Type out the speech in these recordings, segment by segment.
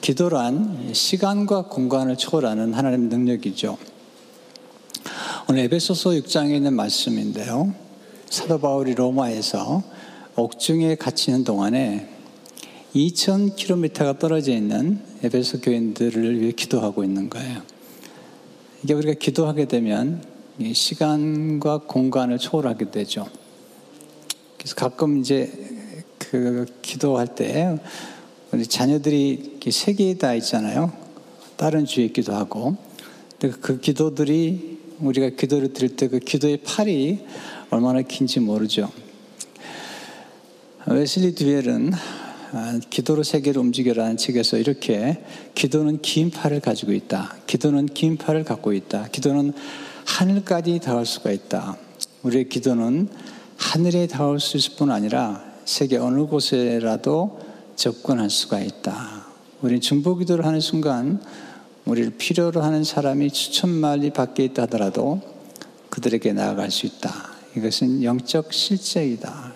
기도란 시간과 공간을 초월하는 하나님의 능력이죠. 오늘 에베소서 6장에 있는 말씀인데요. 사도 바울이 로마에서 옥중에 갇히는 동안에 2,000km가 떨어져 있는 에베소 교인들을 위해 기도하고 있는 거예요. 이게 우리가 기도하게 되면 시간과 공간을 초월하게 되죠. 그래서 가끔 이제 그 기도할 때 우리 자녀들이 세개다 있잖아요. 다른 주에 기도하고. 그 기도들이 우리가 기도를 드릴 때 그 기도의 팔이 얼마나 긴지 모르죠. 웨슬리 듀엘은 아, 기도로 세계를 움직여라는 책에서 이렇게 기도는 긴 팔을 가지고 있다. 기도는 긴 팔을 갖고 있다. 기도는 하늘까지 닿을 수가 있다. 우리의 기도는 하늘에 닿을 수 있을 뿐 아니라 세계 어느 곳에라도 접근할 수가 있다. 우리 중보 기도를 하는 순간 우리를 필요로 하는 사람이 수천 마리 밖에 있다 하더라도 그들에게 나아갈 수 있다. 이것은 영적 실제이다.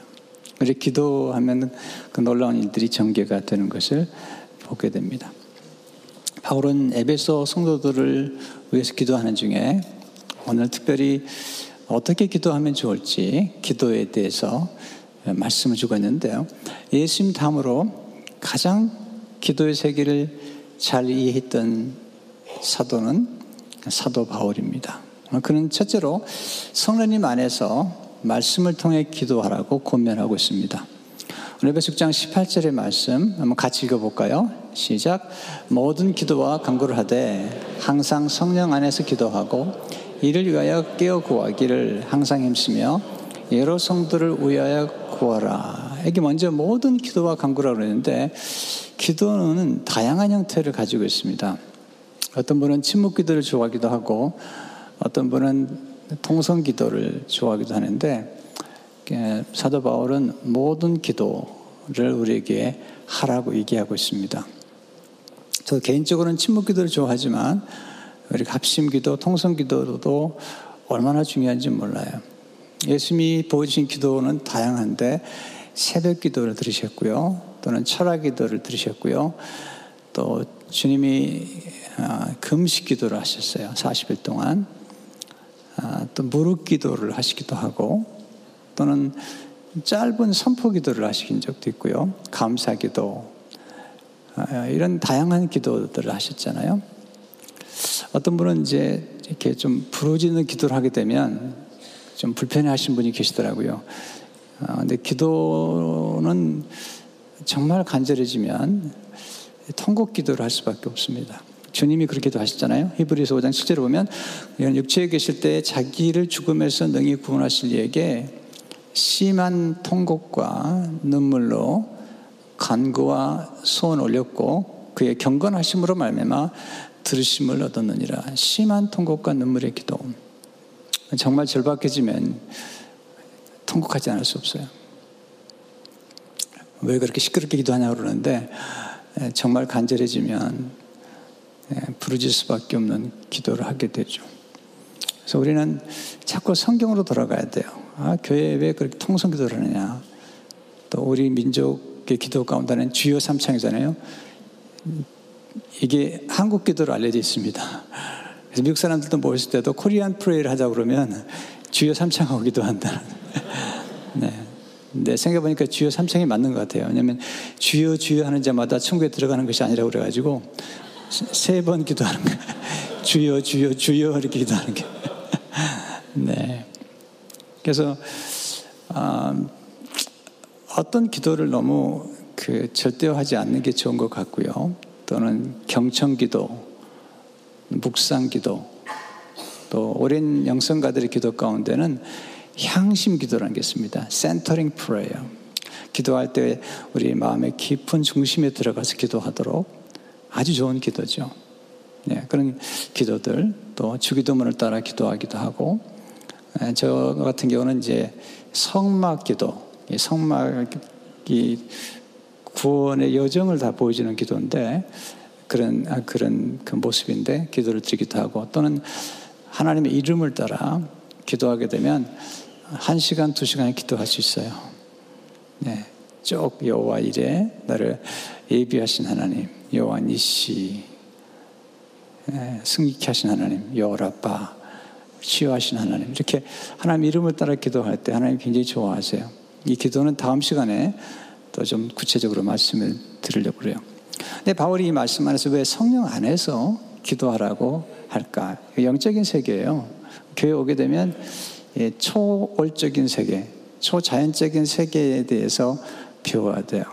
우리 기도하면 그 놀라운 일들이 전개가 되는 것을 보게 됩니다. 바울은 에베소 성도들을 위해서 기도하는 중에 오늘 특별히 어떻게 기도하면 좋을지 기도에 대해서 말씀을 주고 있는데요. 예수님 다음으로 가장 기도의 세계를 잘 이해했던 사도는 사도 바울입니다. 그는 첫째로 성령님 안에서 말씀을 통해 기도하라고 권면하고 있습니다. 베숙장 18절의 말씀 한번 같이 읽어볼까요? 시작. 모든 기도와 간구를 하되 항상 성령 안에서 기도하고 이를 위하여 깨어 구하기를 항상 힘쓰며 여러 성도를 위하여 구하라. 이게 먼저 모든 기도와 간구라고 그러는데 기도는 다양한 형태를 가지고 있습니다. 어떤 분은 침묵 기도를 좋아하기도 하고 어떤 분은 통성 기도를 좋아하기도 하는데 사도 바울은 모든 기도를 우리에게 하라고 얘기하고 있습니다. 저 개인적으로는 침묵 기도를 좋아하지만 우리 합심 기도, 통성 기도도 얼마나 중요한지 몰라요. 예수님이 보여주신 기도는 다양한데 새벽 기도를 들으셨고요. 또는 철학 기도를 들으셨고요. 또 주님이 아, 금식 기도를 하셨어요. 40일 동안. 아, 또 무릎 기도를 하시기도 하고 또는 짧은 선포 기도를 하신 적도 있고요. 감사 기도. 아, 이런 다양한 기도들을 하셨잖아요. 어떤 분은 이제 이렇게 좀 부러지는 기도를 하게 되면 좀 불편해 하신 분이 계시더라고요. 아, 근데 기도는 정말 간절해지면 통곡 기도를 할 수밖에 없습니다. 주님이 그렇게도 하셨잖아요. 히브리서 5장 7절에 보면 육체에 계실 때 자기를 죽음에서 능히 구원하실 이에게 심한 통곡과 눈물로 간구와 소원 올렸고 그의 경건하심으로 말미암아 들으심을 얻었느니라. 심한 통곡과 눈물의 기도. 정말 절박해지면 통곡하지 않을 수 없어요. 왜 그렇게 시끄럽게 기도하냐고 그러는데 정말 간절해지면 부르질 수밖에 없는 기도를 하게 되죠. 그래서 우리는 자꾸 성경으로 돌아가야 돼요. 아, 교회에 왜 그렇게 통성 기도를 하느냐. 또 우리 민족의 기도 가운데는 주요 삼창이잖아요. 이게 한국 기도로 알려져 있습니다. 그래서 미국 사람들도 모였을 때도 코리안 프레이를 하자 그러면 주요 삼창하고 기도한다. 네. 근데 생각해보니까 주요 삼창이 맞는 것 같아요. 왜냐면 주요 주요 하는 자마다 천국에 들어가는 것이 아니라 그래가지고 세 번 기도하는 거 주여 주여 주여 이렇게 기도하는 게. 네. 그래서 어, 어떤 기도를 너무 그 절대화하지 않는 게 좋은 것 같고요. 또는 경청기도, 묵상기도, 또 오랜 영성가들의 기도 가운데는 향심 기도라는 게 있습니다. 센터링 프레이어. 기도할 때 우리 마음의 깊은 중심에 들어가서 기도하도록 아주 좋은 기도죠. 네, 그런 기도들 또 주기도문을 따라 기도하기도 하고 저 같은 경우는 이제 성막 기도, 성막이 구원의 여정을 다 보여주는 기도인데 그런 아, 그런 그 모습인데 기도를 드리기도 하고 또는 하나님의 이름을 따라 기도하게 되면 한 시간 두 시간 기도할 수 있어요. 네, 쭉 여호와 이래 나를 예비하신 하나님. 여호와 니시 예, 승리케 하신 하나님 여호라빠 치유하신 하나님 이렇게 하나님 이름을 따라 기도할 때 하나님 굉장히 좋아하세요. 이 기도는 다음 시간에 또 좀 구체적으로 말씀을 드리려고 그래요. 근데 바울이 이 말씀 안에서 왜 성령 안에서 기도하라고 할까? 영적인 세계예요. 교회 오게 되면 초월적인 세계, 초자연적인 세계에 대해서 배워야 돼요.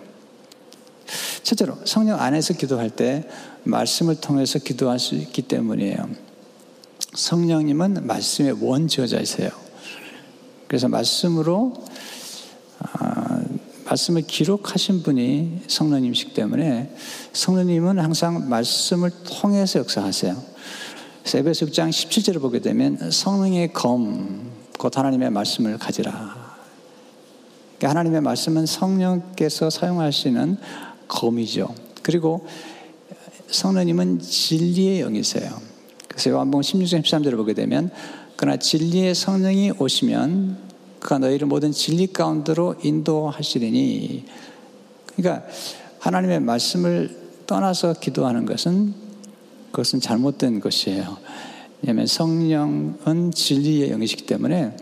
첫째로 성령 안에서 기도할 때 말씀을 통해서 기도할 수 있기 때문이에요. 성령님은 말씀의 원저자이세요. 그래서 말씀으로 아, 말씀을 기록하신 분이 성령님이시기 때문에 성령님은 항상 말씀을 통해서 역사하세요. 에베소 6장 17절을 보게 되면 성령의 검, 곧 하나님의 말씀을 가지라. 그러니까 하나님의 말씀은 성령께서 사용하시는 검이죠. 그리고 성령님은 진리의 영이세요. 그래서 요한복음 16장 13절을 보게 되면 그러나 진리의 성령이 오시면 그가 너희를 모든 진리 가운데로 인도하시리니 그러니까 하나님의 말씀을 떠나서 기도하는 것은 그것은 잘못된 것이에요. 왜냐하면 성령은 진리의 영이시기 때문에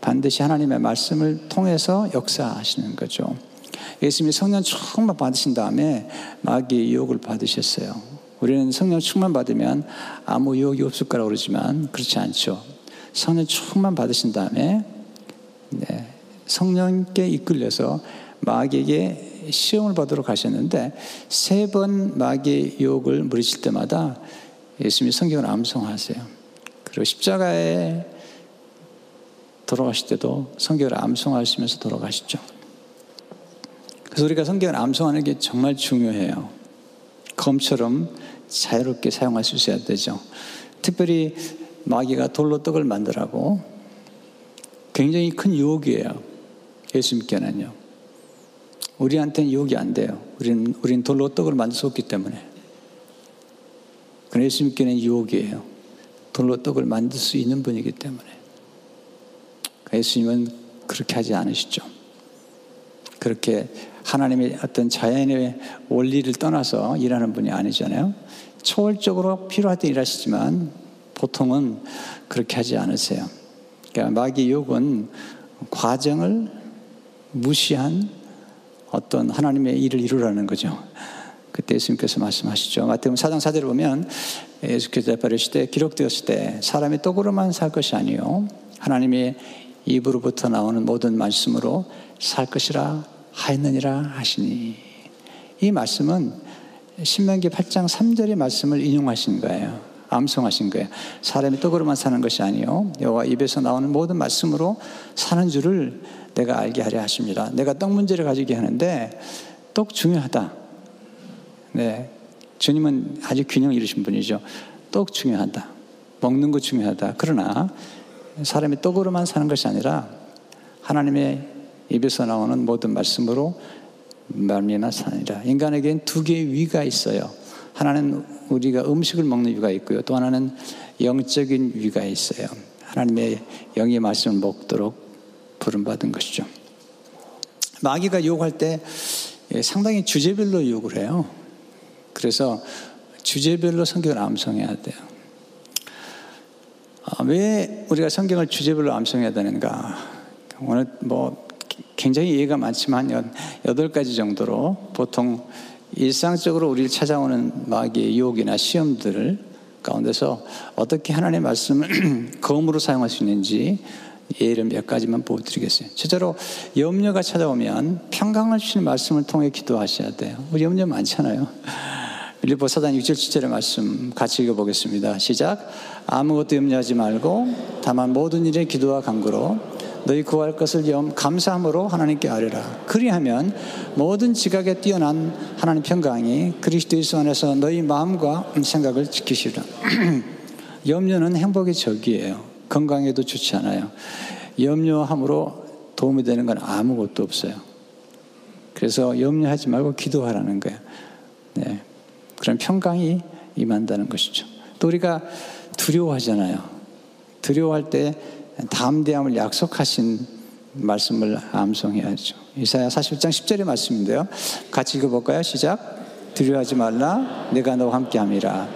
반드시 하나님의 말씀을 통해서 역사하시는 거죠. 예수님이 성령 충만 받으신 다음에 마귀의 유혹을 받으셨어요. 우리는 성령 충만 받으면 아무 유혹이 없을 거라고 그러지만 그렇지 않죠. 성령 충만 받으신 다음에 네, 성령께 이끌려서 마귀에게 시험을 받으러 가셨는데 세 번 마귀의 유혹을 물으실 때마다 예수님이 성경을 암송하세요. 그리고 십자가에 돌아가실 때도 성경을 암송하시면서 돌아가시죠. 그래서 우리가 성경을 암송하는 게 정말 중요해요. 검처럼 자유롭게 사용할 수 있어야 되죠. 특별히 마귀가 돌로 떡을 만들라고 굉장히 큰 유혹이에요. 예수님께는요. 우리한테는 유혹이 안 돼요. 우리는, 우리는 돌로 떡을 만들 수 없기 때문에. 그러나 예수님께는 유혹이에요. 돌로 떡을 만들 수 있는 분이기 때문에. 그러니까 예수님은 그렇게 하지 않으시죠. 그렇게 하나님의 어떤 자연의 원리를 떠나서 일하는 분이 아니잖아요. 초월적으로 필요할 때 일하시지만 보통은 그렇게 하지 않으세요. 그러니까 마귀 욕은 과정을 무시한 어떤 하나님의 일을 이루라는 거죠. 그때 예수님께서 말씀하시죠. 마태복음 4장 4절을 보면 예수께서 버리실 때 기록되었을 때 사람이 떡으로만 살 것이 아니요 하나님의 입으로부터 나오는 모든 말씀으로 살 것이라 하였느니라 하시니 이 말씀은 신명기 8장 3절의 말씀을 인용하신 거예요. 암송하신 거예요. 사람이 떡으로만 사는 것이 아니요 여호와 입에서 나오는 모든 말씀으로 사는 줄을 내가 알게 하려 하십니다. 내가 떡 문제를 가지게 하는데 떡 중요하다. 네. 주님은 아주 균형 이루신 분이죠. 떡 중요하다. 먹는 거 중요하다. 그러나 사람이 떡으로만 사는 것이 아니라 하나님의 입에서 나오는 모든 말씀으로 말미암아 사니라. 인간에겐 두 개의 위가 있어요. 하나는 우리가 음식을 먹는 위가 있고요. 또 하나는 영적인 위가 있어요. 하나님의 영의 말씀을 먹도록 부름받은 것이죠. 마귀가 유혹할 때 상당히 주제별로 유혹을 해요. 그래서 주제별로 성경을 암송해야 돼요. 아, 왜 우리가 성경을 주제별로 암송해야 되는가? 오늘 뭐 굉장히 예가 많지만 여덟 가지 정도로 보통 일상적으로 우리를 찾아오는 마귀의 유혹이나 시험들 가운데서 어떻게 하나님의 말씀을 검으로 사용할 수 있는지 예를 몇 가지만 보여드리겠어요. 첫째로 염려가 찾아오면 평강을 주시는 말씀을 통해 기도하셔야 돼요. 우리 염려 많잖아요. 빌리보 사단 6절 7절의 말씀 같이 읽어보겠습니다. 시작. 아무것도 염려하지 말고 다만 모든 일에 기도와 간구로 너희 구할 것을 염 감사함으로 하나님께 아뢰라. 그리하면 모든 지각에 뛰어난 하나님 평강이 그리스도 예수 안에서 너희 마음과 생각을 지키시라. 염려는 행복의 적이에요. 건강에도 좋지 않아요. 염려함으로 도움이 되는 건 아무것도 없어요. 그래서 염려하지 말고 기도하라는 거예요. 네. 그런 평강이 임한다는 것이죠. 또 우리가 두려워하잖아요. 두려워할 때 담대함을 약속하신 말씀을 암송해야죠. 이사야 41장 10절의 말씀인데요. 같이 읽어볼까요? 시작. 두려워하지 말라 내가 너와 함께함이라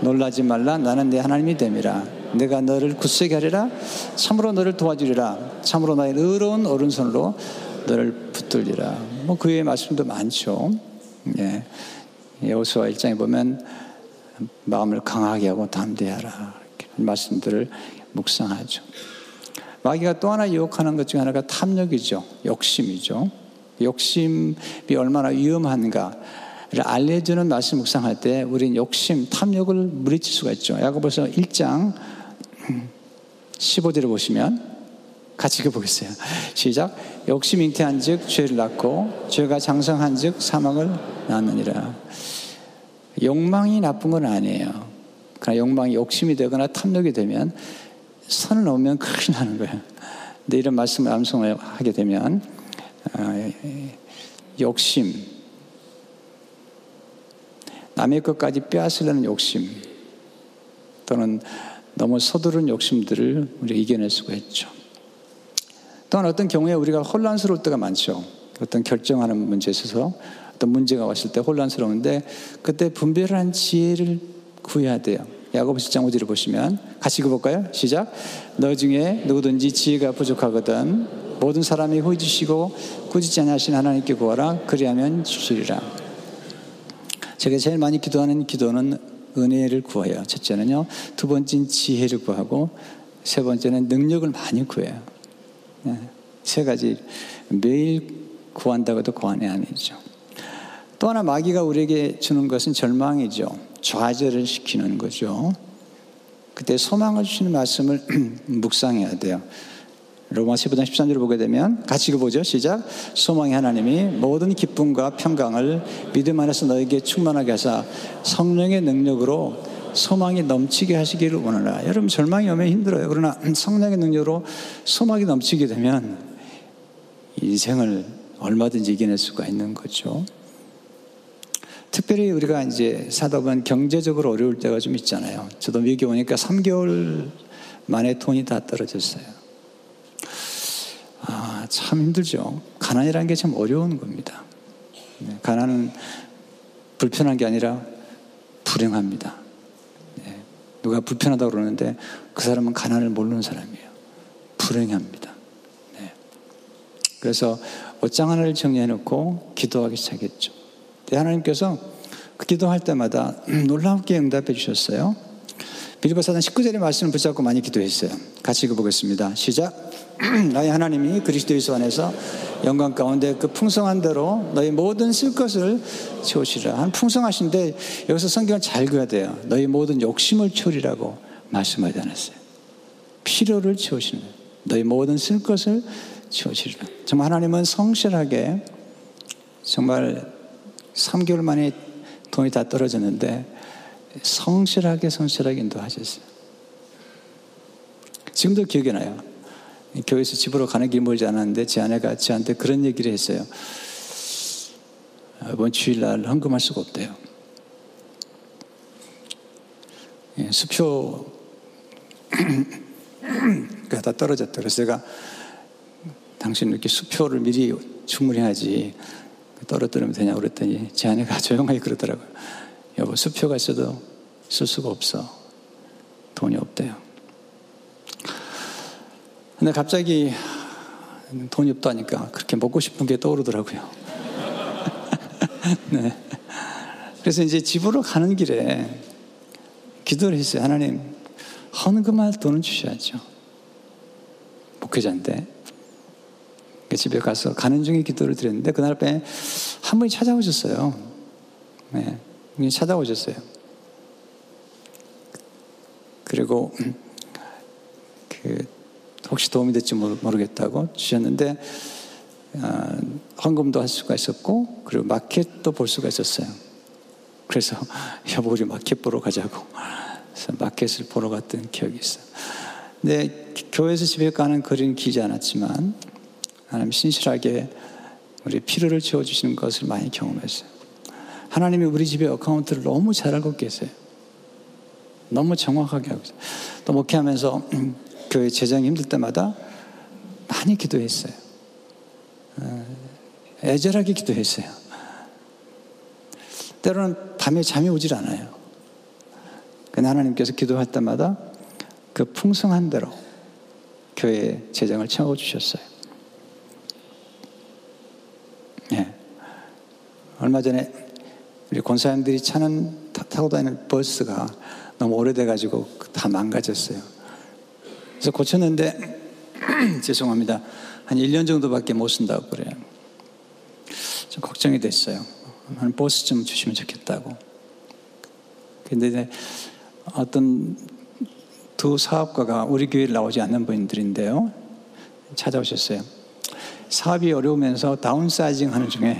놀라지 말라 나는 내 하나님이 됨이라 내가 너를 굳세게 하리라. 참으로 너를 도와주리라. 참으로 나의 의로운 오른손으로 너를 붙들리라. 뭐그 외의 말씀도 많죠. 예. 여호수아 1장에 보면 마음을 강하게 하고 담대하라. 말씀들을 묵상하죠. 마귀가 또 하나 유혹하는 것 중 하나가 탐욕이죠. 욕심이죠. 욕심이 얼마나 위험한가. 를 알려주는 말씀 묵상할 때 우리는 욕심, 탐욕을 물리칠 수가 있죠. 야고보서 1장 15절을 보시면 같이 읽어보겠어요. 시작. 욕심 잉태한 즉 죄를 낳고 죄가 장성한 즉 사망을 낳느니라. 욕망이 나쁜 건 아니에요. 그러나 욕망이 욕심이 되거나 탐욕이 되면 선을 넘으면 큰일 나는 거예요. 근데 이런 말씀을 암송을 하게 되면 어, 욕심, 남의 것까지 빼앗으려는 욕심 또는 너무 서두른 욕심들을 우리가 이겨낼 수가 있죠. 또한 어떤 경우에 우리가 혼란스러울 때가 많죠. 어떤 결정하는 문제에 있어서 어떤 문제가 왔을 때 혼란스러운데 그때 분별한 지혜를 구해야 돼요. 야고보서 장 5절을 보시면 같이 읽어볼까요? 시작. 너 중에 누구든지 지혜가 부족하거든 모든 사람이 후지시고 꾸짖지 않으신 하나님께 구하라 그리하면 주시리라. 제가 제일 많이 기도하는 기도는 은혜를 구해요. 첫째는요. 두 번째는 지혜를 구하고 세 번째는 능력을 많이 구해요. 네. 세 가지 매일 구한다고 해도 과언이 아니죠. 또 하나 마귀가 우리에게 주는 것은 절망이죠. 좌절을 시키는 거죠. 그때 소망을 주시는 말씀을 묵상해야 돼요. 로마 15장 13절을 보게 되면 같이 읽어보죠. 시작. 소망의 하나님이 모든 기쁨과 평강을 믿음 안에서 너에게 충만하게 하사 성령의 능력으로 소망이 넘치게 하시기를 원하라. 여러분 절망이 오면 힘들어요. 그러나 성령의 능력으로 소망이 넘치게 되면 인생을 얼마든지 이겨낼 수가 있는 거죠. 특별히 우리가 이제 사다 보면 경제적으로 어려울 때가 좀 있잖아요. 저도 미국에 오니까 3개월 만에 돈이 다 떨어졌어요. 아, 참 힘들죠. 가난이라는 게 참 어려운 겁니다. 네, 가난은 불편한 게 아니라 불행합니다. 네, 누가 불편하다고 그러는데 그 사람은 가난을 모르는 사람이에요. 불행합니다. 네. 그래서 옷장 하나를 정리해 놓고 기도하기 시작했죠. 하나님께서 그 기도할 때마다 놀랍게 응답해 주셨어요. 빌리보 사단 19절의 말씀을 붙잡고 많이 기도했어요. 같이 읽어보겠습니다. 시작. 나의 하나님이 그리스도 예수 안에서 영광 가운데 그 풍성한 대로 너희 모든 쓸 것을 채우시라. 한 풍성하신데 여기서 성경을 잘 그어야 돼요. 너희 모든 욕심을 채우리라고 말씀하지 않았어요. 필요를 채우시는. 너희 모든 쓸 것을 채우시리라. 정말 하나님은 성실하게 정말 3개월 만에 돈이 다 떨어졌는데 성실하게 성실하게 인도하셨어요. 지금도 기억이 나요. 교회에서 집으로 가는 길 멀지 않았는데 제 아내가 저한테 그런 얘기를 했어요. 이번 주일날 헌금할 수가 없대요. 예, 수표가 다 떨어졌다. 그래서 제가 당신 이렇게 수표를 미리 주문해야지 떨어뜨리면 되냐고 그랬더니 제 아내가 조용하게 그러더라고요. 여보, 수표가 있어도 쓸 수가 없어. 돈이 없대요. 근데 갑자기 돈이 없다니까 그렇게 먹고 싶은 게 떠오르더라고요. 네. 그래서 이제 집으로 가는 길에 기도를 했어요. 하나님, 헌금할 돈은 주셔야죠. 목회자인데. 그 집에 가서 가는 중에 기도를 드렸는데 그날 밤에 한 분이 찾아오셨어요. 네. 찾아오셨어요. 그리고 그 혹시 도움이 될지 모르겠다고 주셨는데 어, 헌금도 할 수가 있었고 그리고 마켓도 볼 수가 있었어요. 그래서 여보 우리 마켓 보러 가자고 그래서 마켓을 보러 갔던 기억이 있어요. 근데 교회에서 집에 가는 거리는 길지 않았지만 하나님 신실하게 우리 필요를 채워주시는 것을 많이 경험했어요. 하나님이 우리 집의 어카운트를 너무 잘 알고 계세요. 너무 정확하게 하고 있어요. 또 목회하면서 교회 재정이 힘들 때마다 많이 기도했어요. 어, 애절하게 기도했어요. 때로는 밤에 잠이 오질 않아요. 그 하나님께서 기도할 때마다 그 풍성한 대로 교회 재정을 채워 주셨어요. 예. 얼마 전에 우리 권사님들이 차는 타고 다니는 버스가 너무 오래돼가지고 다 망가졌어요. 그래서 고쳤는데 죄송합니다. 한 1년 정도밖에 못 쓴다고 그래요. 좀 걱정이 됐어요. 한 버스 좀 주시면 좋겠다고. 근데 어떤 두 사업가가 우리 교회에 나오지 않는 분들인데요. 찾아오셨어요. 사업이 어려우면서 다운사이징 하는 중에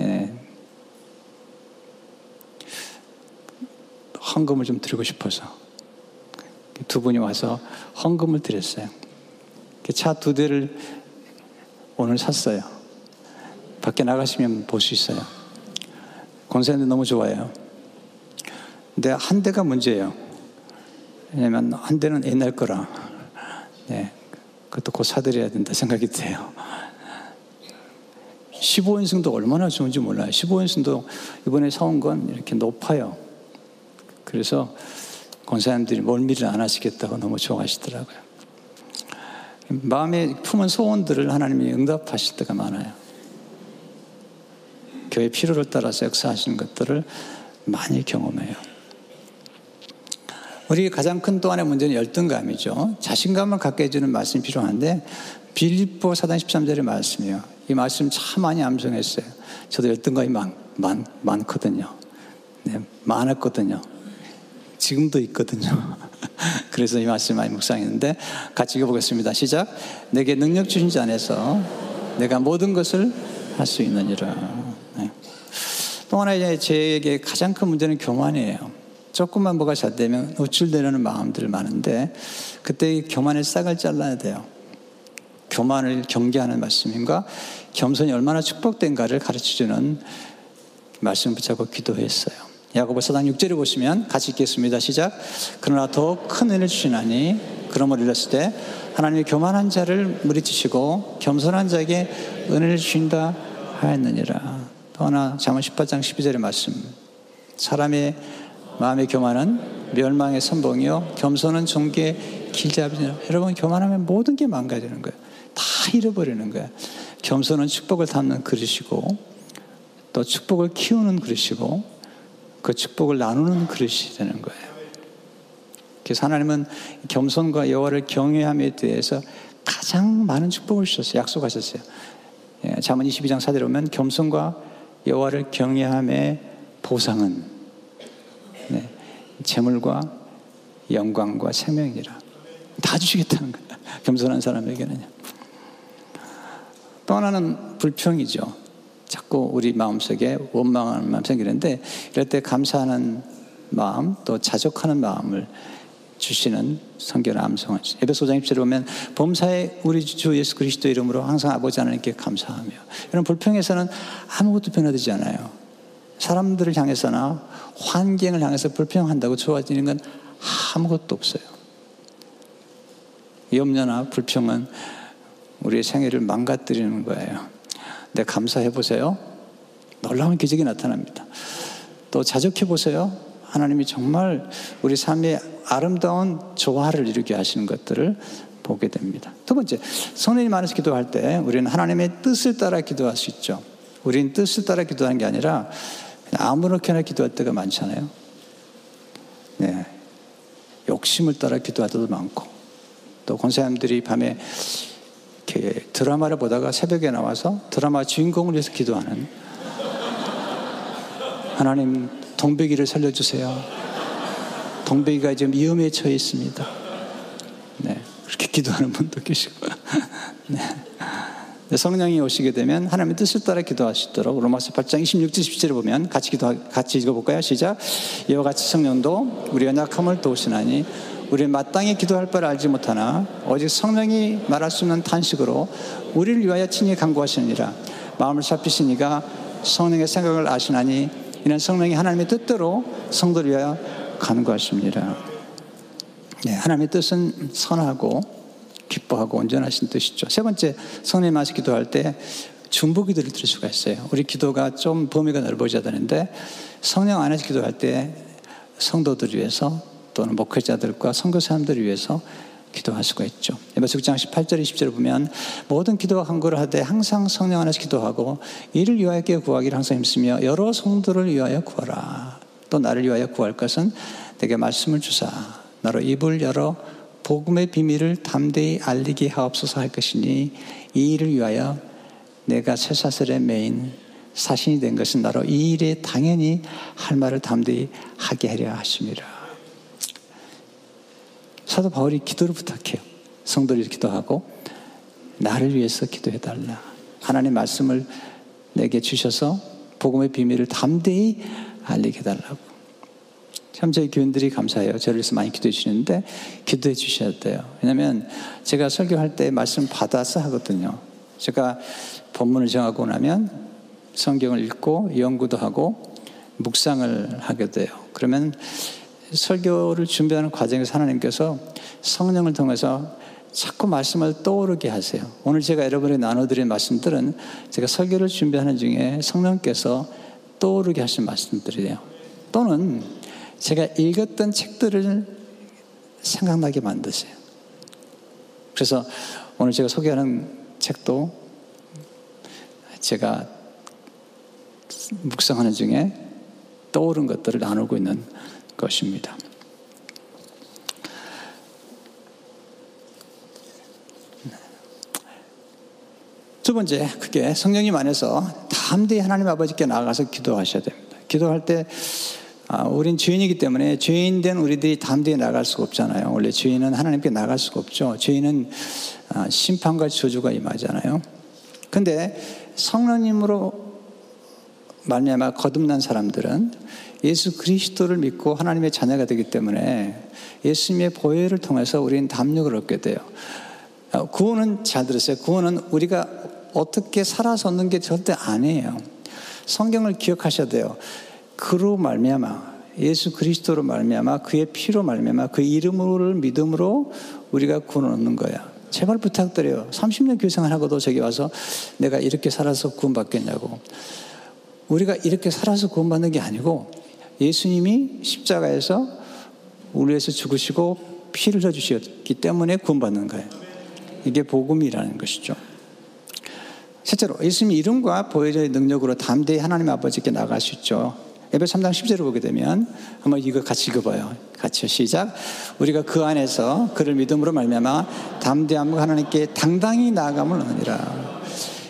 예, 헌금을 좀 드리고 싶어서 두 분이 와서 헌금을 드렸어요. 차 두 대를 오늘 샀어요. 밖에 나가시면 볼 수 있어요. 권사님들 너무 좋아요. 근데 한 대가 문제예요. 왜냐면 한 대는 옛날 거라. 네. 그것도 곧 사드려야 된다 생각이 돼요. 15인승도 얼마나 좋은지 몰라요. 15인승도 이번에 사온 건 이렇게 높아요. 그래서 권사님들이 멀미를 안 하시겠다고 너무 좋아하시더라고요. 마음에 품은 소원들을 하나님이 응답하실 때가 많아요. 교회 필요를 따라서 역사하시는 것들을 많이 경험해요. 우리 가장 큰 또 하나의 문제는 열등감이죠. 자신감을 갖게 해주는 말씀이 필요한데 빌립보 4단 13절의 말씀이요. 이 말씀 참 많이 암송했어요. 저도 열등감이 많, 많, 많거든요. 네, 많았거든요. 지금도 있거든요. 그래서 이 말씀 많이 묵상했는데 같이 읽어보겠습니다. 시작. 내게 능력 주신 자 안에서 내가 모든 것을 할 수 있느니라. 네. 또 하나 이제 제게 가장 큰 문제는 교만이에요. 조금만 뭐가 잘 되면 노출되려는 마음들 많은데 그때 교만의 싹을 잘라야 돼요. 교만을 경계하는 말씀인가 겸손이 얼마나 축복된가를 가르쳐주는 말씀 붙잡고 기도했어요. 야고보 사장 6절을 보시면 같이 읽겠습니다. 시작. 그러나 더 큰 은혜를 주시나니 그러므로 이랬을 때 하나님이 교만한 자를 무리치시고 겸손한 자에게 은혜를 주신다 하였느니라. 또 하나 잠언 18장 12절의 말씀. 사람의 마음의 교만은 멸망의 선봉이요 겸손은 종기의 길잡이니라. 여러분 교만하면 모든 게 망가지는 거예요. 다 잃어버리는 거예요. 겸손은 축복을 담는 그릇이고 또 축복을 키우는 그릇이고 그 축복을 나누는 그릇이 되는 거예요. 그래서 하나님은 겸손과 여호와를 경외함에 대해서 가장 많은 축복을 주셨어요. 약속하셨어요. 예, 잠언 22장 4절에 보면 겸손과 여호와를 경외함의 보상은 네, 재물과 영광과 생명이라 다 주시겠다는 거예요. 겸손한 사람에게는요. 또 하나는 불평이죠. 자꾸 우리 마음속에 원망하는 마음 생기는데 이럴 때 감사하는 마음 또 자족하는 마음을 주시는 성경 암송하죠. 에베소 5장 10절에 보면 범사에 우리 주 예수 그리스도 이름으로 항상 아버지 하나님께 감사하며 이런 불평에서는 아무것도 변화되지 않아요. 사람들을 향해서나 환경을 향해서 불평한다고 좋아지는 건 아무것도 없어요. 염려나 불평은 우리의 생애를 망가뜨리는 거예요. 네, 감사해 보세요. 놀라운 기적이 나타납니다. 또 자족해 보세요. 하나님이 정말 우리 삶에 아름다운 조화를 이루게 하시는 것들을 보게 됩니다. 두 번째, 성령님 안에서 기도할 때 우리는 하나님의 뜻을 따라 기도할 수 있죠. 우리는 뜻을 따라 기도하는 게 아니라 아무렇게나 기도할 때가 많잖아요. 네. 욕심을 따라 기도할 때도 많고, 또 권사님들이 밤에 이렇게 드라마를 보다가 새벽에 나와서 드라마 주인공을 위해서 기도하는 하나님 동백이를 살려주세요. 동백이가 지금 위험에 처해 있습니다. 네. 그렇게 기도하는 분도 계시고. 네. 성령이 오시게 되면 하나님의 뜻을 따라 있도록 로마서 8장 26절 17절을 보면 같이 기도 같이 읽어볼까요? 시작. 이와 같이 성령도 우리 연약함을 도우시나니 우리 마땅히 기도할 바를 알지 못하나 오직 성령이 말할 수 없는 탄식으로 우리를 위하여 친히 간구하시느니라 마음을 살피시니가 성령의 생각을 아시나니 이는 성령이 하나님의 뜻대로 성도를 위하여 간구하십니다. 네, 하나님의 뜻은 선하고 기뻐하고 온전하신 뜻이죠. 세 번째, 성령님 안에서 기도할 때 중보 기도를 드릴 수가 있어요. 우리 기도가 좀 범위가 넓어져야 되는데 성령 안에서 기도할 때 성도들을 위해서 또는 목회자들과 선교 사람들을 위해서 기도할 수가 있죠. 에베소 6장 18절 20절을 보면 모든 기도와 간구를 하되 항상 성령 안에서 기도하고 이를 위하여 구하기를 항상 힘쓰며 여러 성도를 위하여 구하라. 또 나를 위하여 구할 것은 내게 말씀을 주사 나로 입을 열어 복음의 비밀을 담대히 알리게 하옵소서 할 것이니 이 일을 위하여 내가 쇠사슬의 메인 사신이 된 것은 나로 이 일에 당연히 할 말을 담대히 하게 하려 하심이라. 사도 바울이 기도를 부탁해요. 성도를 기도하고 나를 위해서 기도해 달라. 하나님 말씀을 내게 주셔서 복음의 비밀을 담대히 알리게 달라고. 참 저희 교인들이 감사해요. 저를 위해서 많이 기도해 주시는데 기도해 주셔야 돼요. 왜냐하면 제가 설교할 때 말씀 받아서 하거든요. 제가 본문을 정하고 나면 성경을 읽고 연구도 하고 묵상을 하게 돼요. 그러면 설교를 준비하는 과정에서 하나님께서 성령을 통해서 자꾸 말씀을 떠오르게 하세요. 오늘 제가 여러분에게 나눠드린 말씀들은 제가 설교를 준비하는 중에 성령께서 떠오르게 하신 말씀들이에요. 또는 제가 읽었던 책들을 생각나게 만드세요. 그래서 오늘 제가 소개하는 책도 제가 묵상하는 중에 떠오른 것들을 나누고 있는 것입니다. 두 번째, 그게 성령님 안에서 담대히 하나님 아버지께 나가서 기도하셔야 됩니다. 기도할 때, 아, 우린 죄인이기 때문에 죄인된 우리들이 담대히 나갈 수가 없잖아요. 원래 죄인은 하나님께 나갈 수가 없죠. 죄인은 아, 심판과 저주가 임하잖아요. 근데 성령님으로 말미암아 거듭난 사람들은 예수 그리스도를 믿고 하나님의 자녀가 되기 때문에 예수님의 보혈을 통해서 우리는 담력을 얻게 돼요. 어, 구원은 잘 들었어요. 구원은 우리가 어떻게 살아서 얻는 게 절대 아니에요. 성경을 기억하셔야 돼요. 그로 말미암아 예수 그리스도로 말미암아 그의 피로 말미암아 그 이름을 믿음으로 우리가 구원 얻는 거야. 제발 부탁드려요. 30년 교생을 하고도 저기 와서 내가 이렇게 살아서 구원받겠냐고. 우리가 이렇게 살아서 구원받는 게 아니고 예수님이 십자가에서 우리 위해서 죽으시고 피를 흘려주셨기 때문에 구원받는 거예요. 이게 복음이라는 것이죠. 실제로 예수님 이름과 보혜자의 능력으로 담대히 하나님 아버지께 나갈 수 있죠. 에베 3장 10절을 보게 되면 한번 이거 같이 읽어봐요. 같이 시작. 우리가 그 안에서 그를 믿음으로 말미암아 담대함과 하나님께 당당히 나아감을 얻느니라.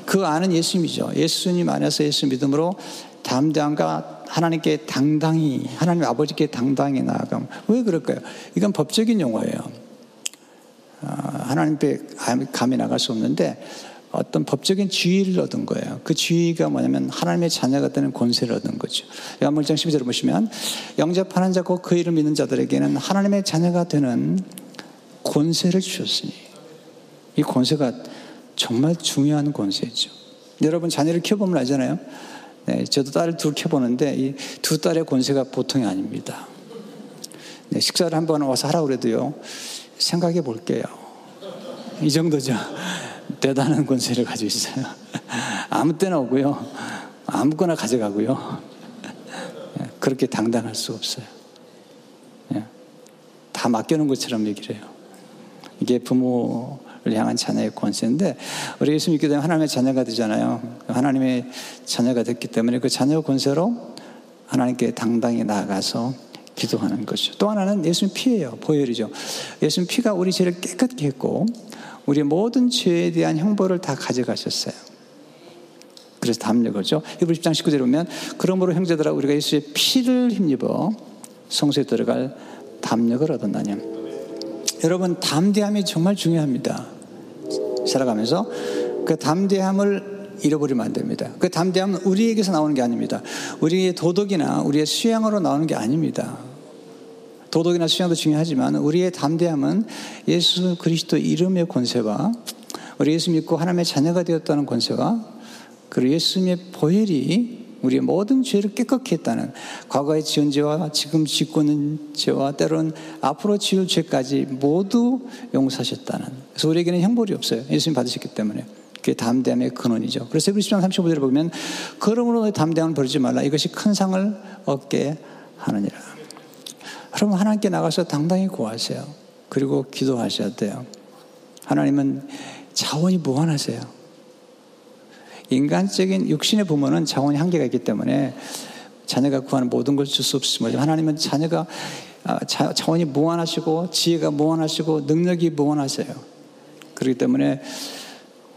그 안은 예수님이죠. 예수님 안에서 예수 믿음으로 담대함과 하나님께 당당히 하나님 아버지께 당당히 나아감. 왜 그럴까요? 이건 법적인 용어예요. 아, 하나님께 감히 나갈 수 없는데 어떤 법적인 지위를 얻은 거예요. 그 지위가 뭐냐면 하나님의 자녀가 되는 권세를 얻은 거죠. 요한복장 12절을 보시면 영접하는 자고 그 이름 믿는 자들에게는 하나님의 자녀가 되는 권세를 주셨으니 이 권세가 정말 중요한 권세죠. 여러분 자녀를 키워보면 알잖아요. 네, 저도 딸을 둘 키워보는데 이 두 딸의 권세가 보통이 아닙니다. 네, 식사를 한 번 와서 하라고 그래도요. 생각해 볼게요. 이 정도죠. 대단한 권세를 가지고 있어요. 아무 때나 오고요. 아무거나 가져가고요. 네, 그렇게 당당할 수 없어요. 네, 다 맡겨놓은 것처럼 얘기를 해요. 이게 부모 향한 자녀의 권세인데 우리 예수 믿게 되면 하나님의 자녀가 되잖아요. 하나님의 자녀가 됐기 때문에 그 자녀 권세로 하나님께 당당히 나아가서 기도하는 것이죠. 또 하나는 예수님 피예요. 보혈이죠. 예수님 피가 우리 죄를 깨끗게 했고 우리 모든 죄에 대한 형벌을 다 가져가셨어요. 그래서 담력을죠. 히브리 10장 19절에 보면 그러므로 형제들아 우리가 예수의 피를 힘입어 성소에 들어갈 담력을 얻었나냐. 여러분 담대함이 정말 중요합니다. 살아가면서 그 담대함을 잃어버리면 안 됩니다. 그 담대함은 우리에게서 나오는 게 아닙니다. 우리의 도덕이나 우리의 수양으로 나오는 게 아닙니다. 도덕이나 수양도 중요하지만 우리의 담대함은 예수 그리스도 이름의 권세와 우리 예수 믿고 하나님의 자녀가 되었다는 권세와 그리고 예수님의 보혈이 우리의 모든 죄를 깨끗게 했다는 과거의 지은 죄와 지금 짓고 있는 죄와 때로는 앞으로 지을 죄까지 모두 용서하셨다는 그래서 우리에게는 형벌이 없어요. 예수님 받으셨기 때문에 그게 담대함의 근원이죠. 그래서 그 10장 35절에 보면 그러므로 담대함을 버리지 말라. 이것이 큰 상을 얻게 하느니라. 여러분 하나님께 나가서 당당히 구하세요. 그리고 기도하셔야 돼요. 하나님은 자원이 무한하세요. 인간적인 육신의 부모는 자원이 한계가 있기 때문에 자녀가 구하는 모든 걸 줄 수 없지만 하나님은 자녀가 아, 자원이 무한하시고 지혜가 무한하시고 능력이 무한하세요. 그렇기 때문에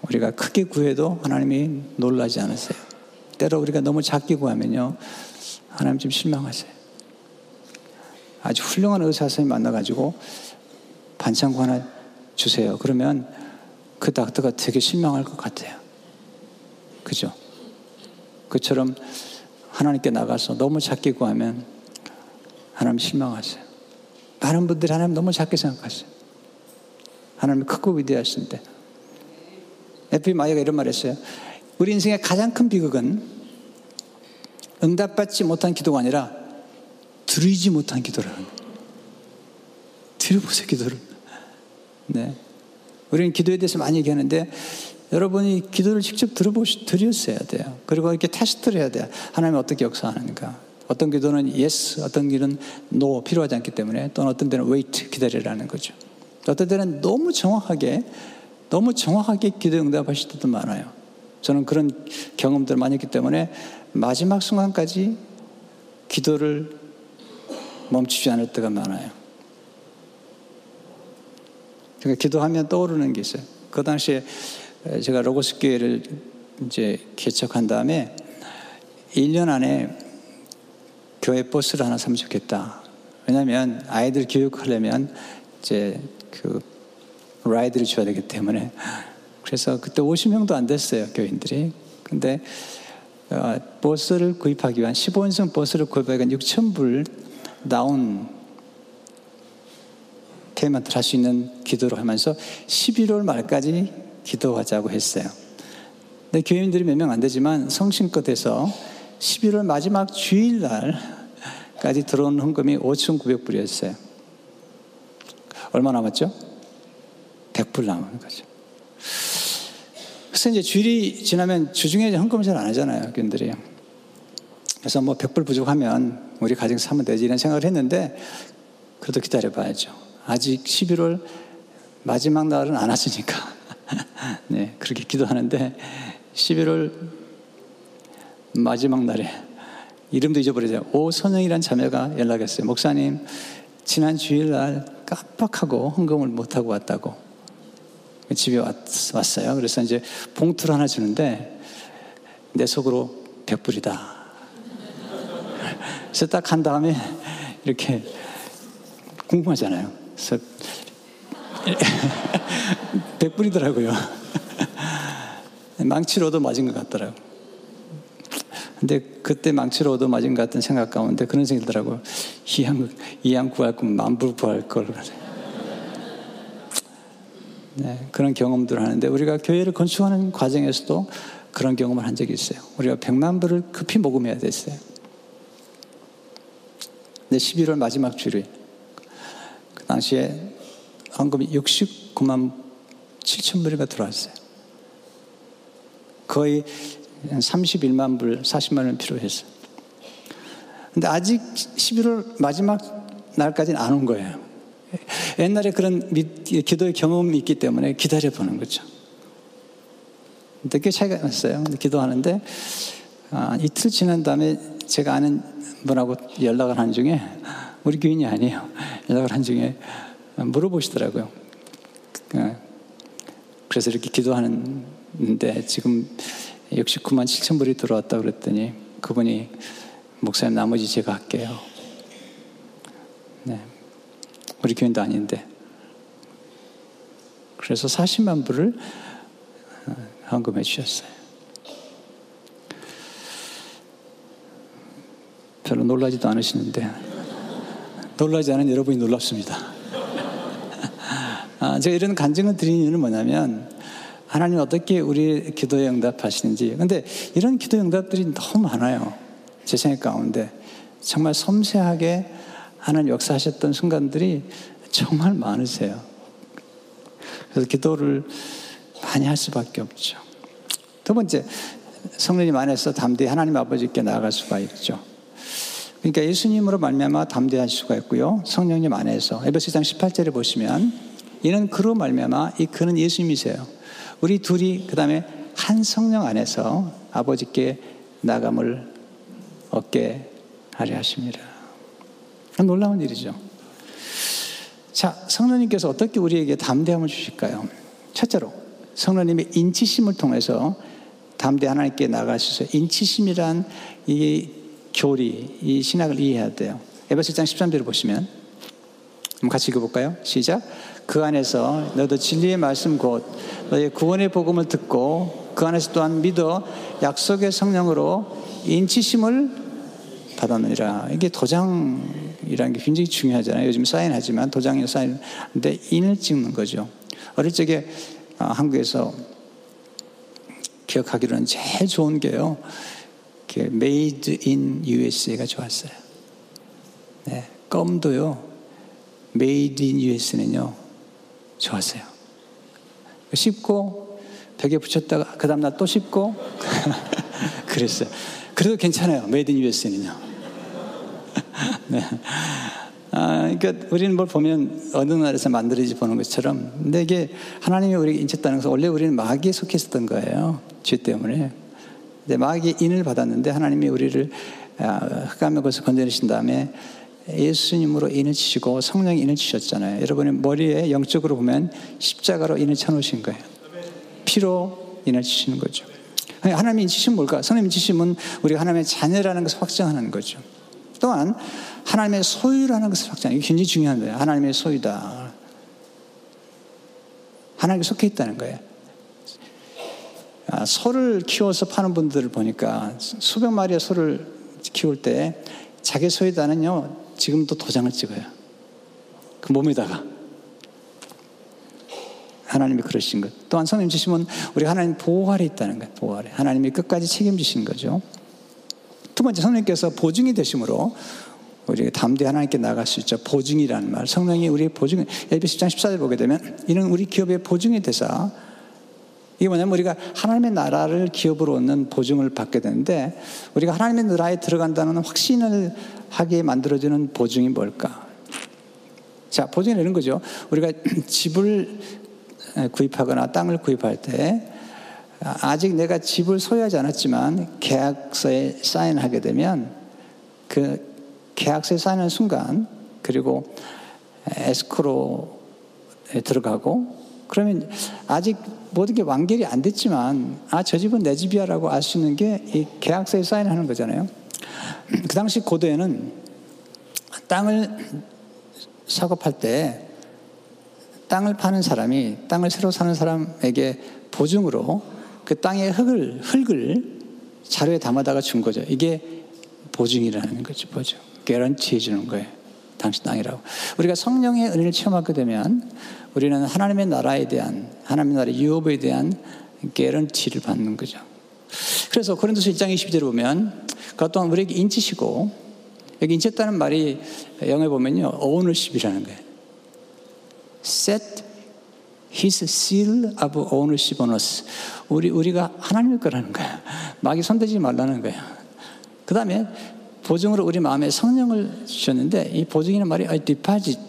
우리가 크게 구해도 하나님이 놀라지 않으세요. 때로 우리가 너무 작게 구하면요. 하나님 좀 실망하세요. 아주 훌륭한 의사 선생님 만나가지고 반창고 하나 주세요. 그러면 그 닥터가 되게 실망할 것 같아요. 그죠? 그처럼 하나님께 나가서 너무 작게 구하면 하나님 실망하세요. 많은 분들이 하나님 너무 작게 생각하세요. 하나님 크고 위대하신데. 에피 마이가 이런 말 했어요. 우리 인생의 가장 큰 비극은 응답받지 못한 기도가 아니라 드리지 못한 기도라는 거예요. 드려보세요, 기도를. 네. 우리는 기도에 대해서 많이 얘기하는데 여러분이 기도를 직접 들어보시, 드렸어야 돼요. 그리고 이렇게 테스트를 해야 돼요. 하나님이 어떻게 역사하는가. 어떤 기도는 yes, 어떤 길은 no 필요하지 않기 때문에 또는 어떤 데는 wait 기다리라는 거죠. 어떤 때는 너무 정확하게 너무 정확하게 기도 응답하실 때도 많아요. 저는 그런 경험들을 많이 했기 때문에 마지막 순간까지 기도를 멈추지 않을 때가 많아요. 그러니까 기도하면 떠오르는 게 있어요. 그 당시에 제가 로고스 교회를 이제 개척한 다음에 1년 안에 교회 버스를 하나 사면 좋겠다. 왜냐하면 아이들 교육하려면 이제 그 라이드를 줘야 되기 때문에 그래서 그때 50명도 안 됐어요 교인들이. 근데 어, 버스를 구입하기 위한 15인승 버스를 구입하기 위한 6천 불 나온 payment를 할 수 있는 기도를 하면서 11월 말까지 기도하자고 했어요. 근데 교인들이 몇 명 안 되지만 성심껏 해서 11월 마지막 주일날까지 들어온 헌금이 5,900불이었어요. 얼마 남았죠? 100불 남은 거죠. 그래서 이제 주일이 지나면 주중에 헌금을 잘 안 하잖아요, 교인들이. 그래서 뭐 100불 부족하면 우리 가정 사면 되지 이런 생각을 했는데 그래도 기다려 봐야죠. 아직 11월 마지막 날은 안 왔으니까. 네, 그렇게 기도하는데 11월 마지막 날에 이름도 잊어버리죠. 오선영이란 자매가 연락했어요. 목사님, 지난 주일날 깜빡하고 헌금을 못하고 왔다고. 집에 왔, 어요 그래서 이제 봉투를 하나 주는데 내 속으로 백불이다. 그래서 딱 한 다음에 이렇게 궁금하잖아요. 그래서 백불이더라고요. 망치로 도 맞은 것 같더라고요. 근데 그때 망치로 얻어 맞은 것 같은 생각 가운데 그런 생각이 들더라고요. 이양, 이양 구할 거면 만불 구할 걸. 네, 그런 경험들을 하는데 우리가 교회를 건축하는 과정에서도 그런 경험을 한 적이 있어요. 우리가 백만 불을 급히 모금해야 됐어요. 근데 11월 마지막 주일, 그 당시에 헌금이 69만 7천 불이가 들어왔어요. 거의 31만 불, 40만 원 필요했어요. 근데 아직 11월 마지막 날까지는 안 온 거예요. 옛날에 그런 기도의 경험이 있기 때문에 기다려 보는 거죠. 근데 꽤 차이가 났어요. 기도하는데 아, 이틀 지난 다음에 제가 아는 분하고 연락을 한 중에 우리 교인이 아니에요. 연락을 한 중에 물어보시더라고요. 그래서 이렇게 기도하는데 지금 69만 7천 불이 들어왔다 그랬더니 그분이 목사님 나머지 제가 할게요. 네. 우리 교인도 아닌데. 그래서 40만 불을 헌금해 주셨어요. 별로 놀라지도 않으시는데 놀라지 않은 여러분이 놀랍습니다. 아, 제가 이런 간증을 드리는 이유는 뭐냐면 하나님 어떻게 우리 기도에 응답하시는지. 근데 이런 기도 응답들이 너무 많아요. 제 생각 가운데. 정말 섬세하게 하나님 역사하셨던 순간들이 정말 많으세요. 그래서 기도를 많이 할 수밖에 없죠. 두 번째, 성령님 안에서 담대히 하나님 아버지께 나아갈 수가 있죠. 그러니까 예수님으로 말미암아 담대할 수가 있고요. 성령님 안에서 에베소장 18절에 보시면 이는 그로 말미암아 이 그는 예수님이세요. 우리 둘이 그다음에 한 성령 안에서 아버지께 나감을 얻게 하려 하십니다. 놀라운 일이죠. 자, 성령님께서 어떻게 우리에게 담대함을 주실까요? 첫째로 성령님의 인치심을 통해서 담대 하나님께 나갈 수 있어요. 인치심이란 이 교리, 이 신학을 이해해야 돼요. 에베소 1장 13절을 보시면 한번 같이 읽어볼까요? 시작. 그 안에서 너도 진리의 말씀 곧 너의 구원의 복음을 듣고 그 안에서 또한 믿어 약속의 성령으로 인치심을 받았느니라. 이게 도장이라는 게 굉장히 중요하잖아요. 요즘 사인하지만 도장이 사인인데 인을 찍는 거죠. 어릴 적에 아, 한국에서 기억하기로는 제일 좋은 게요. Made in USA가 좋았어요. 네, 껌도요. Made in USA는요. 좋았어요. 씹고 벽에 붙였다가 그 다음 날 또 씹고 그랬어요. 그래도 괜찮아요. Made in USA는요. 네. 아, 그러니까 우리는 뭘 보면 어느 나라에서 만들어지 보는 것처럼 근데 이게 하나님이 우리에게 인쳤다는 것은 원래 우리는 마귀에 속했었던 거예요. 죄 때문에. 근데 마귀의 인을 받았는데 하나님이 우리를 아, 흑암의 것을 건져내신 다음에 예수님으로 인을 치시고 성령이 인을 치셨잖아요. 여러분의 머리에 영적으로 보면 십자가로 인을 쳐놓으신 거예요. 피로 인을 치시는 거죠. 하나님의 인치심은 뭘까? 성령의 인치심은 우리가 하나님의 자녀라는 것을 확정하는 거죠. 또한 하나님의 소유라는 것을 확정하는 게 굉장히 중요한 거예요. 하나님의 소유다. 하나님께 속해 있다는 거예요. 아, 소를 키워서 파는 분들을 보니까 수백 마리의 소를 키울 때 자기 소유다는요, 지금도 도장을 찍어요. 그 몸에다가. 하나님이 그러신 것. 또한 성령 주시면 우리 하나님 보호 아래 있다는 거예요. 보호 아래. 하나님이 끝까지 책임지신 거죠. 두 번째 성령께서 보증이 되심으로 우리 담대 하나님께 나갈 수 있죠. 보증이라는 말. 성령이 우리 보증, 에베소 10장 14절 보게 되면 이는 우리 기업의 보증이 되사 이게 뭐냐면 우리가 하나님의 나라를 기업으로 얻는 보증을 받게 되는데 우리가 하나님의 나라에 들어간다는 확신을 하게 만들어주는 보증이 뭘까? 자, 보증이 이런 거죠. 우리가 집을 구입하거나 땅을 구입할 때 아직 내가 집을 소유하지 않았지만 계약서에 사인하게 되면 그 계약서에 사인하는 순간 그리고 에스크로에 들어가고 그러면 아직 모든 게 완결이 안 됐지만 아 저 집은 내 집이야라고 알 수 있는 게 이 계약서에 사인하는 거잖아요. 그 당시 고대에는 땅을 사고 팔 때 땅을 파는 사람이 땅을 새로 사는 사람에게 보증으로 그 땅의 흙을 흙을 자료에 담아다가 준 거죠. 이게 보증이라는 거죠. 보증. 개런티 해 주는 거예요. 당신 땅이라고. 우리가 성령의 은혜를 체험하게 되면 우리는 하나님의 나라에 대한 하나님의 나라의 유업에 대한 개런티를 받는 거죠. 그래서 고린도서 1장 20절에 보면 그것 또한 우리에게 인치시고 여기 인쳤다는 말이 영어에 보면요. ownership이라는 거예요. set his seal of ownership on us. 우리, 우리가 하나님의 거라는 거야. 마귀 손대지 말라는 거야. 그 다음에 보증으로 우리 마음에 성령을 주셨는데 이 보증이라는 말이 deposit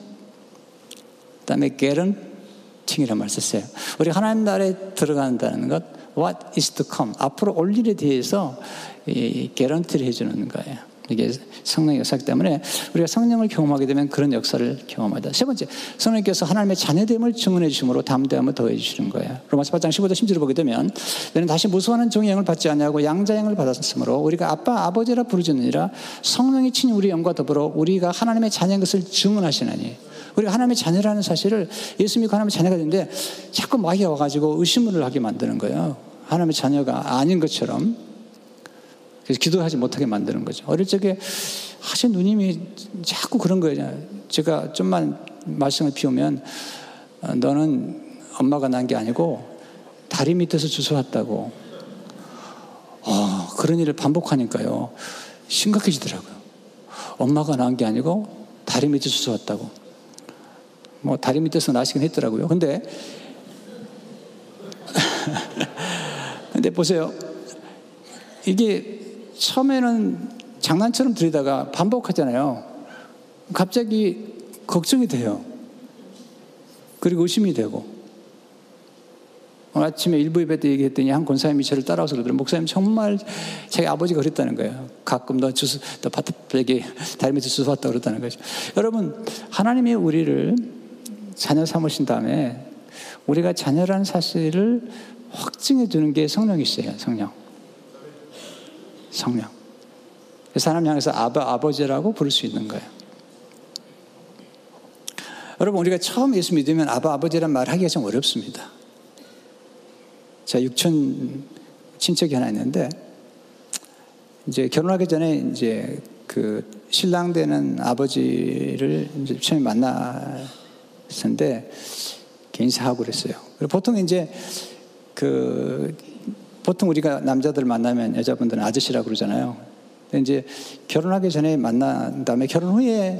다음에 guarantee이라는 말 썼어요. 우리 하나님 나라에 들어간다는 것, what is to come, 앞으로 올 일에 대해서 이 guarantee를 해주는 거예요. 이게 성령의 역사이기 때문에 우리가 성령을 경험하게 되면 그런 역사를 경험하다. 세 번째, 성령께서 하나님의 자녀됨을 증언해 주심으로 담대함을 더해 주시는 거예요. 로마서 8장 15절 10절을 보게 되면 너는 다시 무수하는 종의 영을 받지 않냐고 양자 영을 받았으므로 우리가 아빠 아버지라 부르짖느니라 성령이 친히 우리 영과 더불어 우리가 하나님의 자녀인 것을 증언하시나니 우리가 하나님의 자녀라는 사실을 예수 믿고 하나님의 자녀가 되는데 자꾸 마귀가 와가지고 의심을 하게 만드는 거예요. 하나님의 자녀가 아닌 것처럼 그래서 기도하지 못하게 만드는 거죠. 어릴 적에 하신 누님이 자꾸 그런 거예요. 제가 좀만 말씀을 피우면 어, 너는 엄마가 난 게 아니고 다리 밑에서 주워왔다고. 어, 그런 일을 반복하니까요. 심각해지더라고요. 엄마가 낳은 게 아니고 다리 밑에서 주워왔다고. 뭐 다리 밑에서 나시긴 했더라고요. 근데 근데 보세요. 이게 처음에는 장난처럼 들이다가 반복하잖아요. 갑자기 걱정이 돼요. 그리고 의심이 되고. 아침에 일부 예배 때 얘기했더니 한 권사님이 저를 따라와서 그러더라고요. 목사님 정말 자기 아버지가 그랬다는 거예요. 가끔 너 주스, 너 밭에 다리 밑에 주스 왔다 그랬다는 거죠. 여러분, 하나님이 우리를 자녀 삼으신 다음에 우리가 자녀라는 사실을 확증해 주는 게 성령이시에요, 성령. 성령. 사람 향해서 아버, 아버지라고 부를 수 있는 거예요. 여러분, 우리가 처음 예수 믿으면 아바, 아버지란 말 하기가 좀 어렵습니다. 자, 육촌 친척이 하나 있는데, 이제 결혼하기 전에 이제 그 신랑 되는 아버지를 이제 처음에 만 났는데, 인사하고 그랬어요. 보통 이제 그 보통 우리가 남자들 만나면 여자분들은 아저씨라고 그러잖아요. 근데 이제 결혼하기 전에 만난 다음에 결혼 후에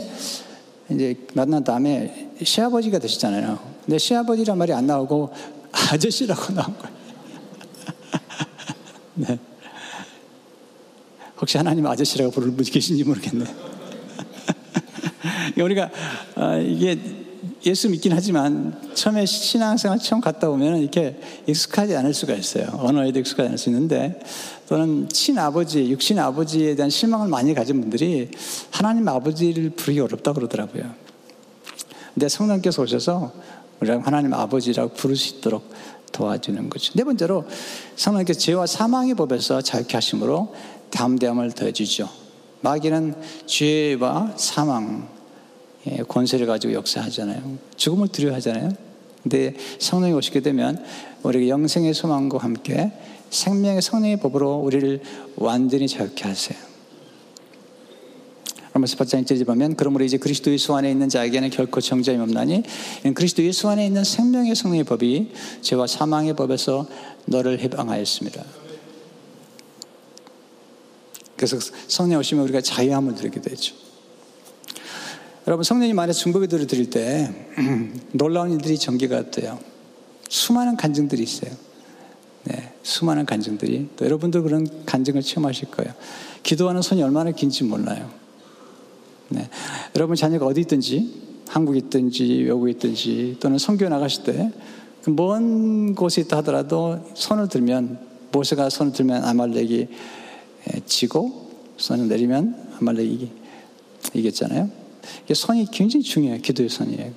이제 만난 다음에 시아버지가 되시잖아요. 근데 시아버지란 말이 안 나오고 아저씨라고 나온 거예요. 네. 혹시 하나님 아저씨라고 부를 분 계신지 모르겠네. 우리가 아, 이게 예수 믿긴 하지만 처음에 신앙생활 처음 갔다 오면 이렇게 익숙하지 않을 수가 있어요. 언어에도 익숙하지 않을 수 있는데 또는 친아버지, 육신 아버지에 대한 실망을 많이 가진 분들이 하나님 아버지를 부르기 어렵다 그러더라고요. 근데 성령께서 오셔서 우리가 하나님 아버지라고 부를 수 있도록 도와주는 거죠. 네 번째로 성령께서 죄와 사망의 법에서 자유케 하심으로 담대함을 더해주죠. 마귀는 죄와 사망, 예, 권세를 가지고 역사하잖아요. 죽음을 두려워하잖아요. 근데 성령이 오시게 되면 우리가 영생의 소망과 함께 생명의 성령의 법으로 우리를 완전히 자유케 하세요. 로마서 8장 1절에 보면 그러므로 이제 그리스도 예수 안에 있는 자에게는 결코 정죄함이 없나니 그리스도 예수 안에 있는 생명의 성령의 법이 죄와 사망의 법에서 너를 해방하였습니다. 그래서 성령 오시면 우리가 자유함을 누리게 되죠. 여러분 성령님 안에 중보기도를 드릴 때 놀라운 일들이 전개가 돼요. 수많은 간증들이 있어요. 네, 수많은 간증들이 또 여러분도 그런 간증을 체험하실 거예요. 기도하는 손이 얼마나 긴지 몰라요. 네, 여러분 자녀가 어디 있든지 한국에 있든지 외국에 있든지 또는 성교 나가실 때먼 그 곳에 있다 하더라도 손을 들면 모세가 손을 들면 아말렉이 지고 손을 내리면 아말렉이 이겼잖아요. 이게 선이 굉장히 중요해요. 기도의 선이에요.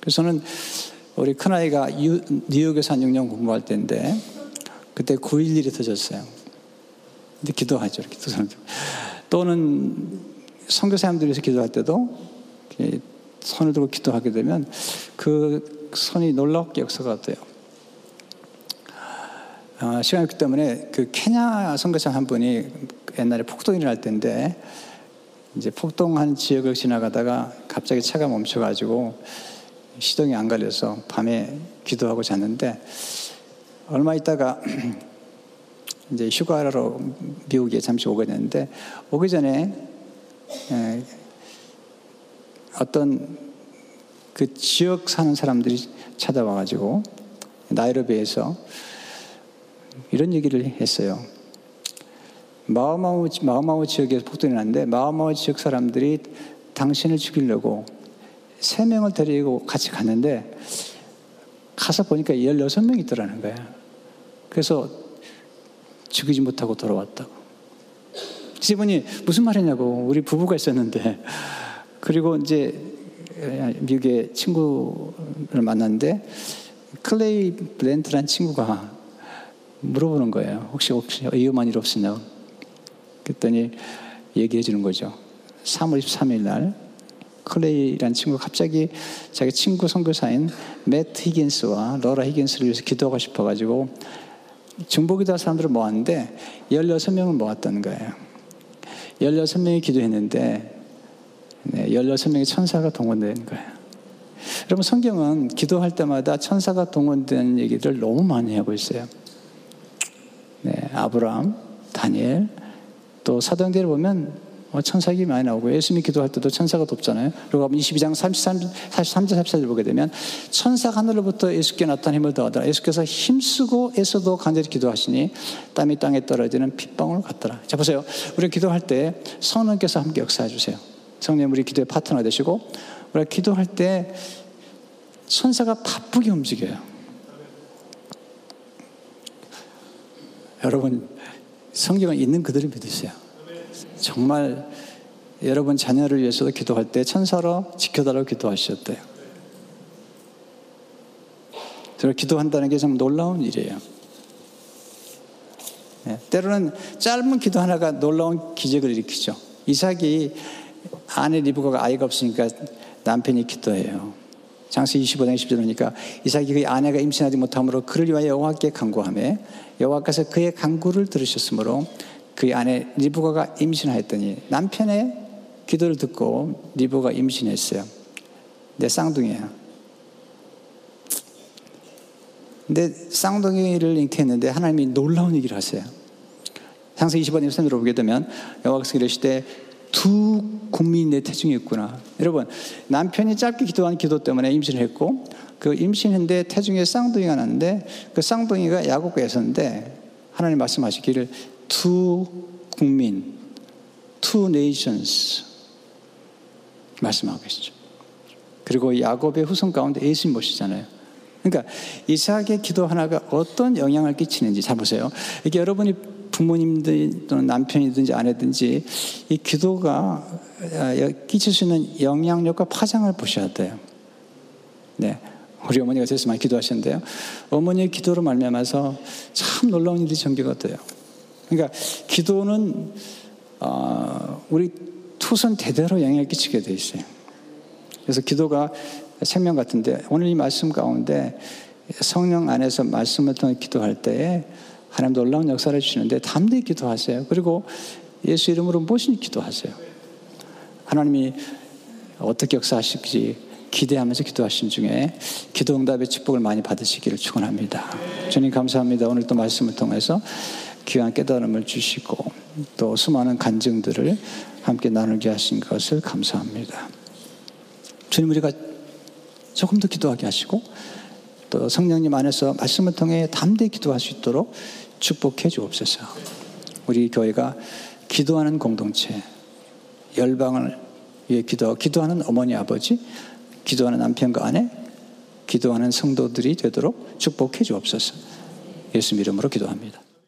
그래서 저는 우리 큰아이가 뉴욕에서 한 6년 공부할 때인데 그때 9.11이 터졌어요. 근데 기도하죠. 기도 사람들. 또는 선교사님들에서 기도할 때도 손을 들고 기도하게 되면 그 손이 놀랍게 역사가 돼요. 어, 시간이 없기 때문에 그 케냐 선교사 한 분이 옛날에 폭동이 일어날 때인데 이제 폭동한 지역을 지나가다가 갑자기 차가 멈춰가지고 시동이 안 걸려서 밤에 기도하고 잤는데 얼마 있다가 이제 휴가로 미국에 잠시 오게 됐는데 오기 전에 어떤 그 지역 사는 사람들이 찾아와가지고 나이로비에서 이런 얘기를 했어요. 마우마우, 마우마우 지역에서 폭동이 났는데 마우마우 지역 사람들이 당신을 죽이려고 세 명을 데리고 같이 갔는데 가서 보니까 16명이 있더라는 거야. 그래서 죽이지 못하고 돌아왔다고. 이분이 무슨 말이냐고 우리 부부가 있었는데 그리고 이제 미국의 친구를 만났는데 클레이 블렌트란 친구가 물어보는 거예요. 혹시 혹시 위험한 일 없으냐고. 그랬더니 얘기해 주는 거죠. 3월 23일 날 클레이라는 친구가 갑자기 자기 친구 선교사인 매트 히긴스와 러라 히긴스를 위해서 기도하고 싶어가지고 중보기도 사람들을 모았는데 16명을 모았다는 거예요. 16명이 기도했는데 네, 16명의 천사가 동원된 거예요. 여러분 성경은 기도할 때마다 천사가 동원된 얘기를 너무 많이 하고 있어요. 네, 아브라함, 다니엘, 또 사도행전을 보면 어, 천사기 많이 나오고 예수님이 기도할 때도 천사가 돕잖아요. 그리고 22장 33, 43절 34절 보게 되면 천사가 하늘로부터 예수께 나타난 힘을 더하더라. 예수께서 힘쓰고 애써도 간절히 기도하시니 땀이 땅에 떨어지는 핏방울 같더라. 자 보세요. 우리 기도할 때 성령께서 함께 역사해 주세요. 성령 우리 기도의 파트너 되시고 우리가 기도할 때 천사가 바쁘게 움직여요. 여러분 성경은 있는 그대로 믿으세요. 정말 여러분 자녀를 위해서도 기도할 때 천사로 지켜달라고 기도하셨대요. 저 기도한다는 게 참 놀라운 일이에요. 네, 때로는 짧은 기도 하나가 놀라운 기적을 일으키죠. 이삭이 아내 리브가가 아이가 없으니까 남편이 기도해요. 장세 25장 10절 보니까 이삭이 그의 아내가 임신하지 못함으로 그를 위하여 여호와께 간구하며 여호와께서 그의 간구를 들으셨으므로 그의 아내 리브가가 임신하였더니 남편의 기도를 듣고 리브가 임신했어요. 내 쌍둥이야. 근데 쌍둥이를 잉태했는데 하나님이 놀라운 얘기를 하세요. 상세 25장 3절로 보게 되면 여호와께서 이르시되 두 국민이 내 태중에 있구나. 여러분 남편이 짧게 기도한 기도 때문에 임신을 했고 그 임신했는데 태중에 쌍둥이가 났는데 그 쌍둥이가 야곱에서인데 하나님 말씀하시기를 두 국민, two nations 말씀하고 계시죠. 그리고 야곱의 후손 가운데 예수님 모시잖아요. 그러니까 이삭의 기도 하나가 어떤 영향을 끼치는지 잘 보세요. 이게 여러분이 부모님들 또는 남편이든지 아내든지 이 기도가 끼칠 수 있는 영향력과 파장을 보셔야 돼요. 네. 우리 어머니가 그래서 많이 기도하셨는데요. 어머니의 기도로 말미암아서 참 놀라운 일이 전개가 돼요. 그러니까 기도는 어, 우리 투선 대대로 영향을 끼치게 돼 있어요. 그래서 기도가 생명 같은데 오늘 이 말씀 가운데 성령 안에서 말씀을 통해 기도할 때에 하나님 놀라운 역사를 주시는데 담대히 기도하세요. 그리고 예수 이름으로 무엇이 기도하세요. 하나님이 어떻게 역사하실지 기대하면서 기도하신 중에 기도 응답의 축복을 많이 받으시기를 축원합니다. 주님 감사합니다. 오늘 또 말씀을 통해서 귀한 깨달음을 주시고 또 수많은 간증들을 함께 나누게 하신 것을 감사합니다. 주님 우리가 조금 더 기도하게 하시고 또 성령님 안에서 말씀을 통해 담대히 기도할 수 있도록 축복해 주옵소서. 우리 교회가 기도하는 공동체, 열방을 위해 기도, 기도하는 어머니 아버지, 기도하는 남편과 아내, 기도하는 성도들이 되도록 축복해 주옵소서. 예수 이름으로 기도합니다.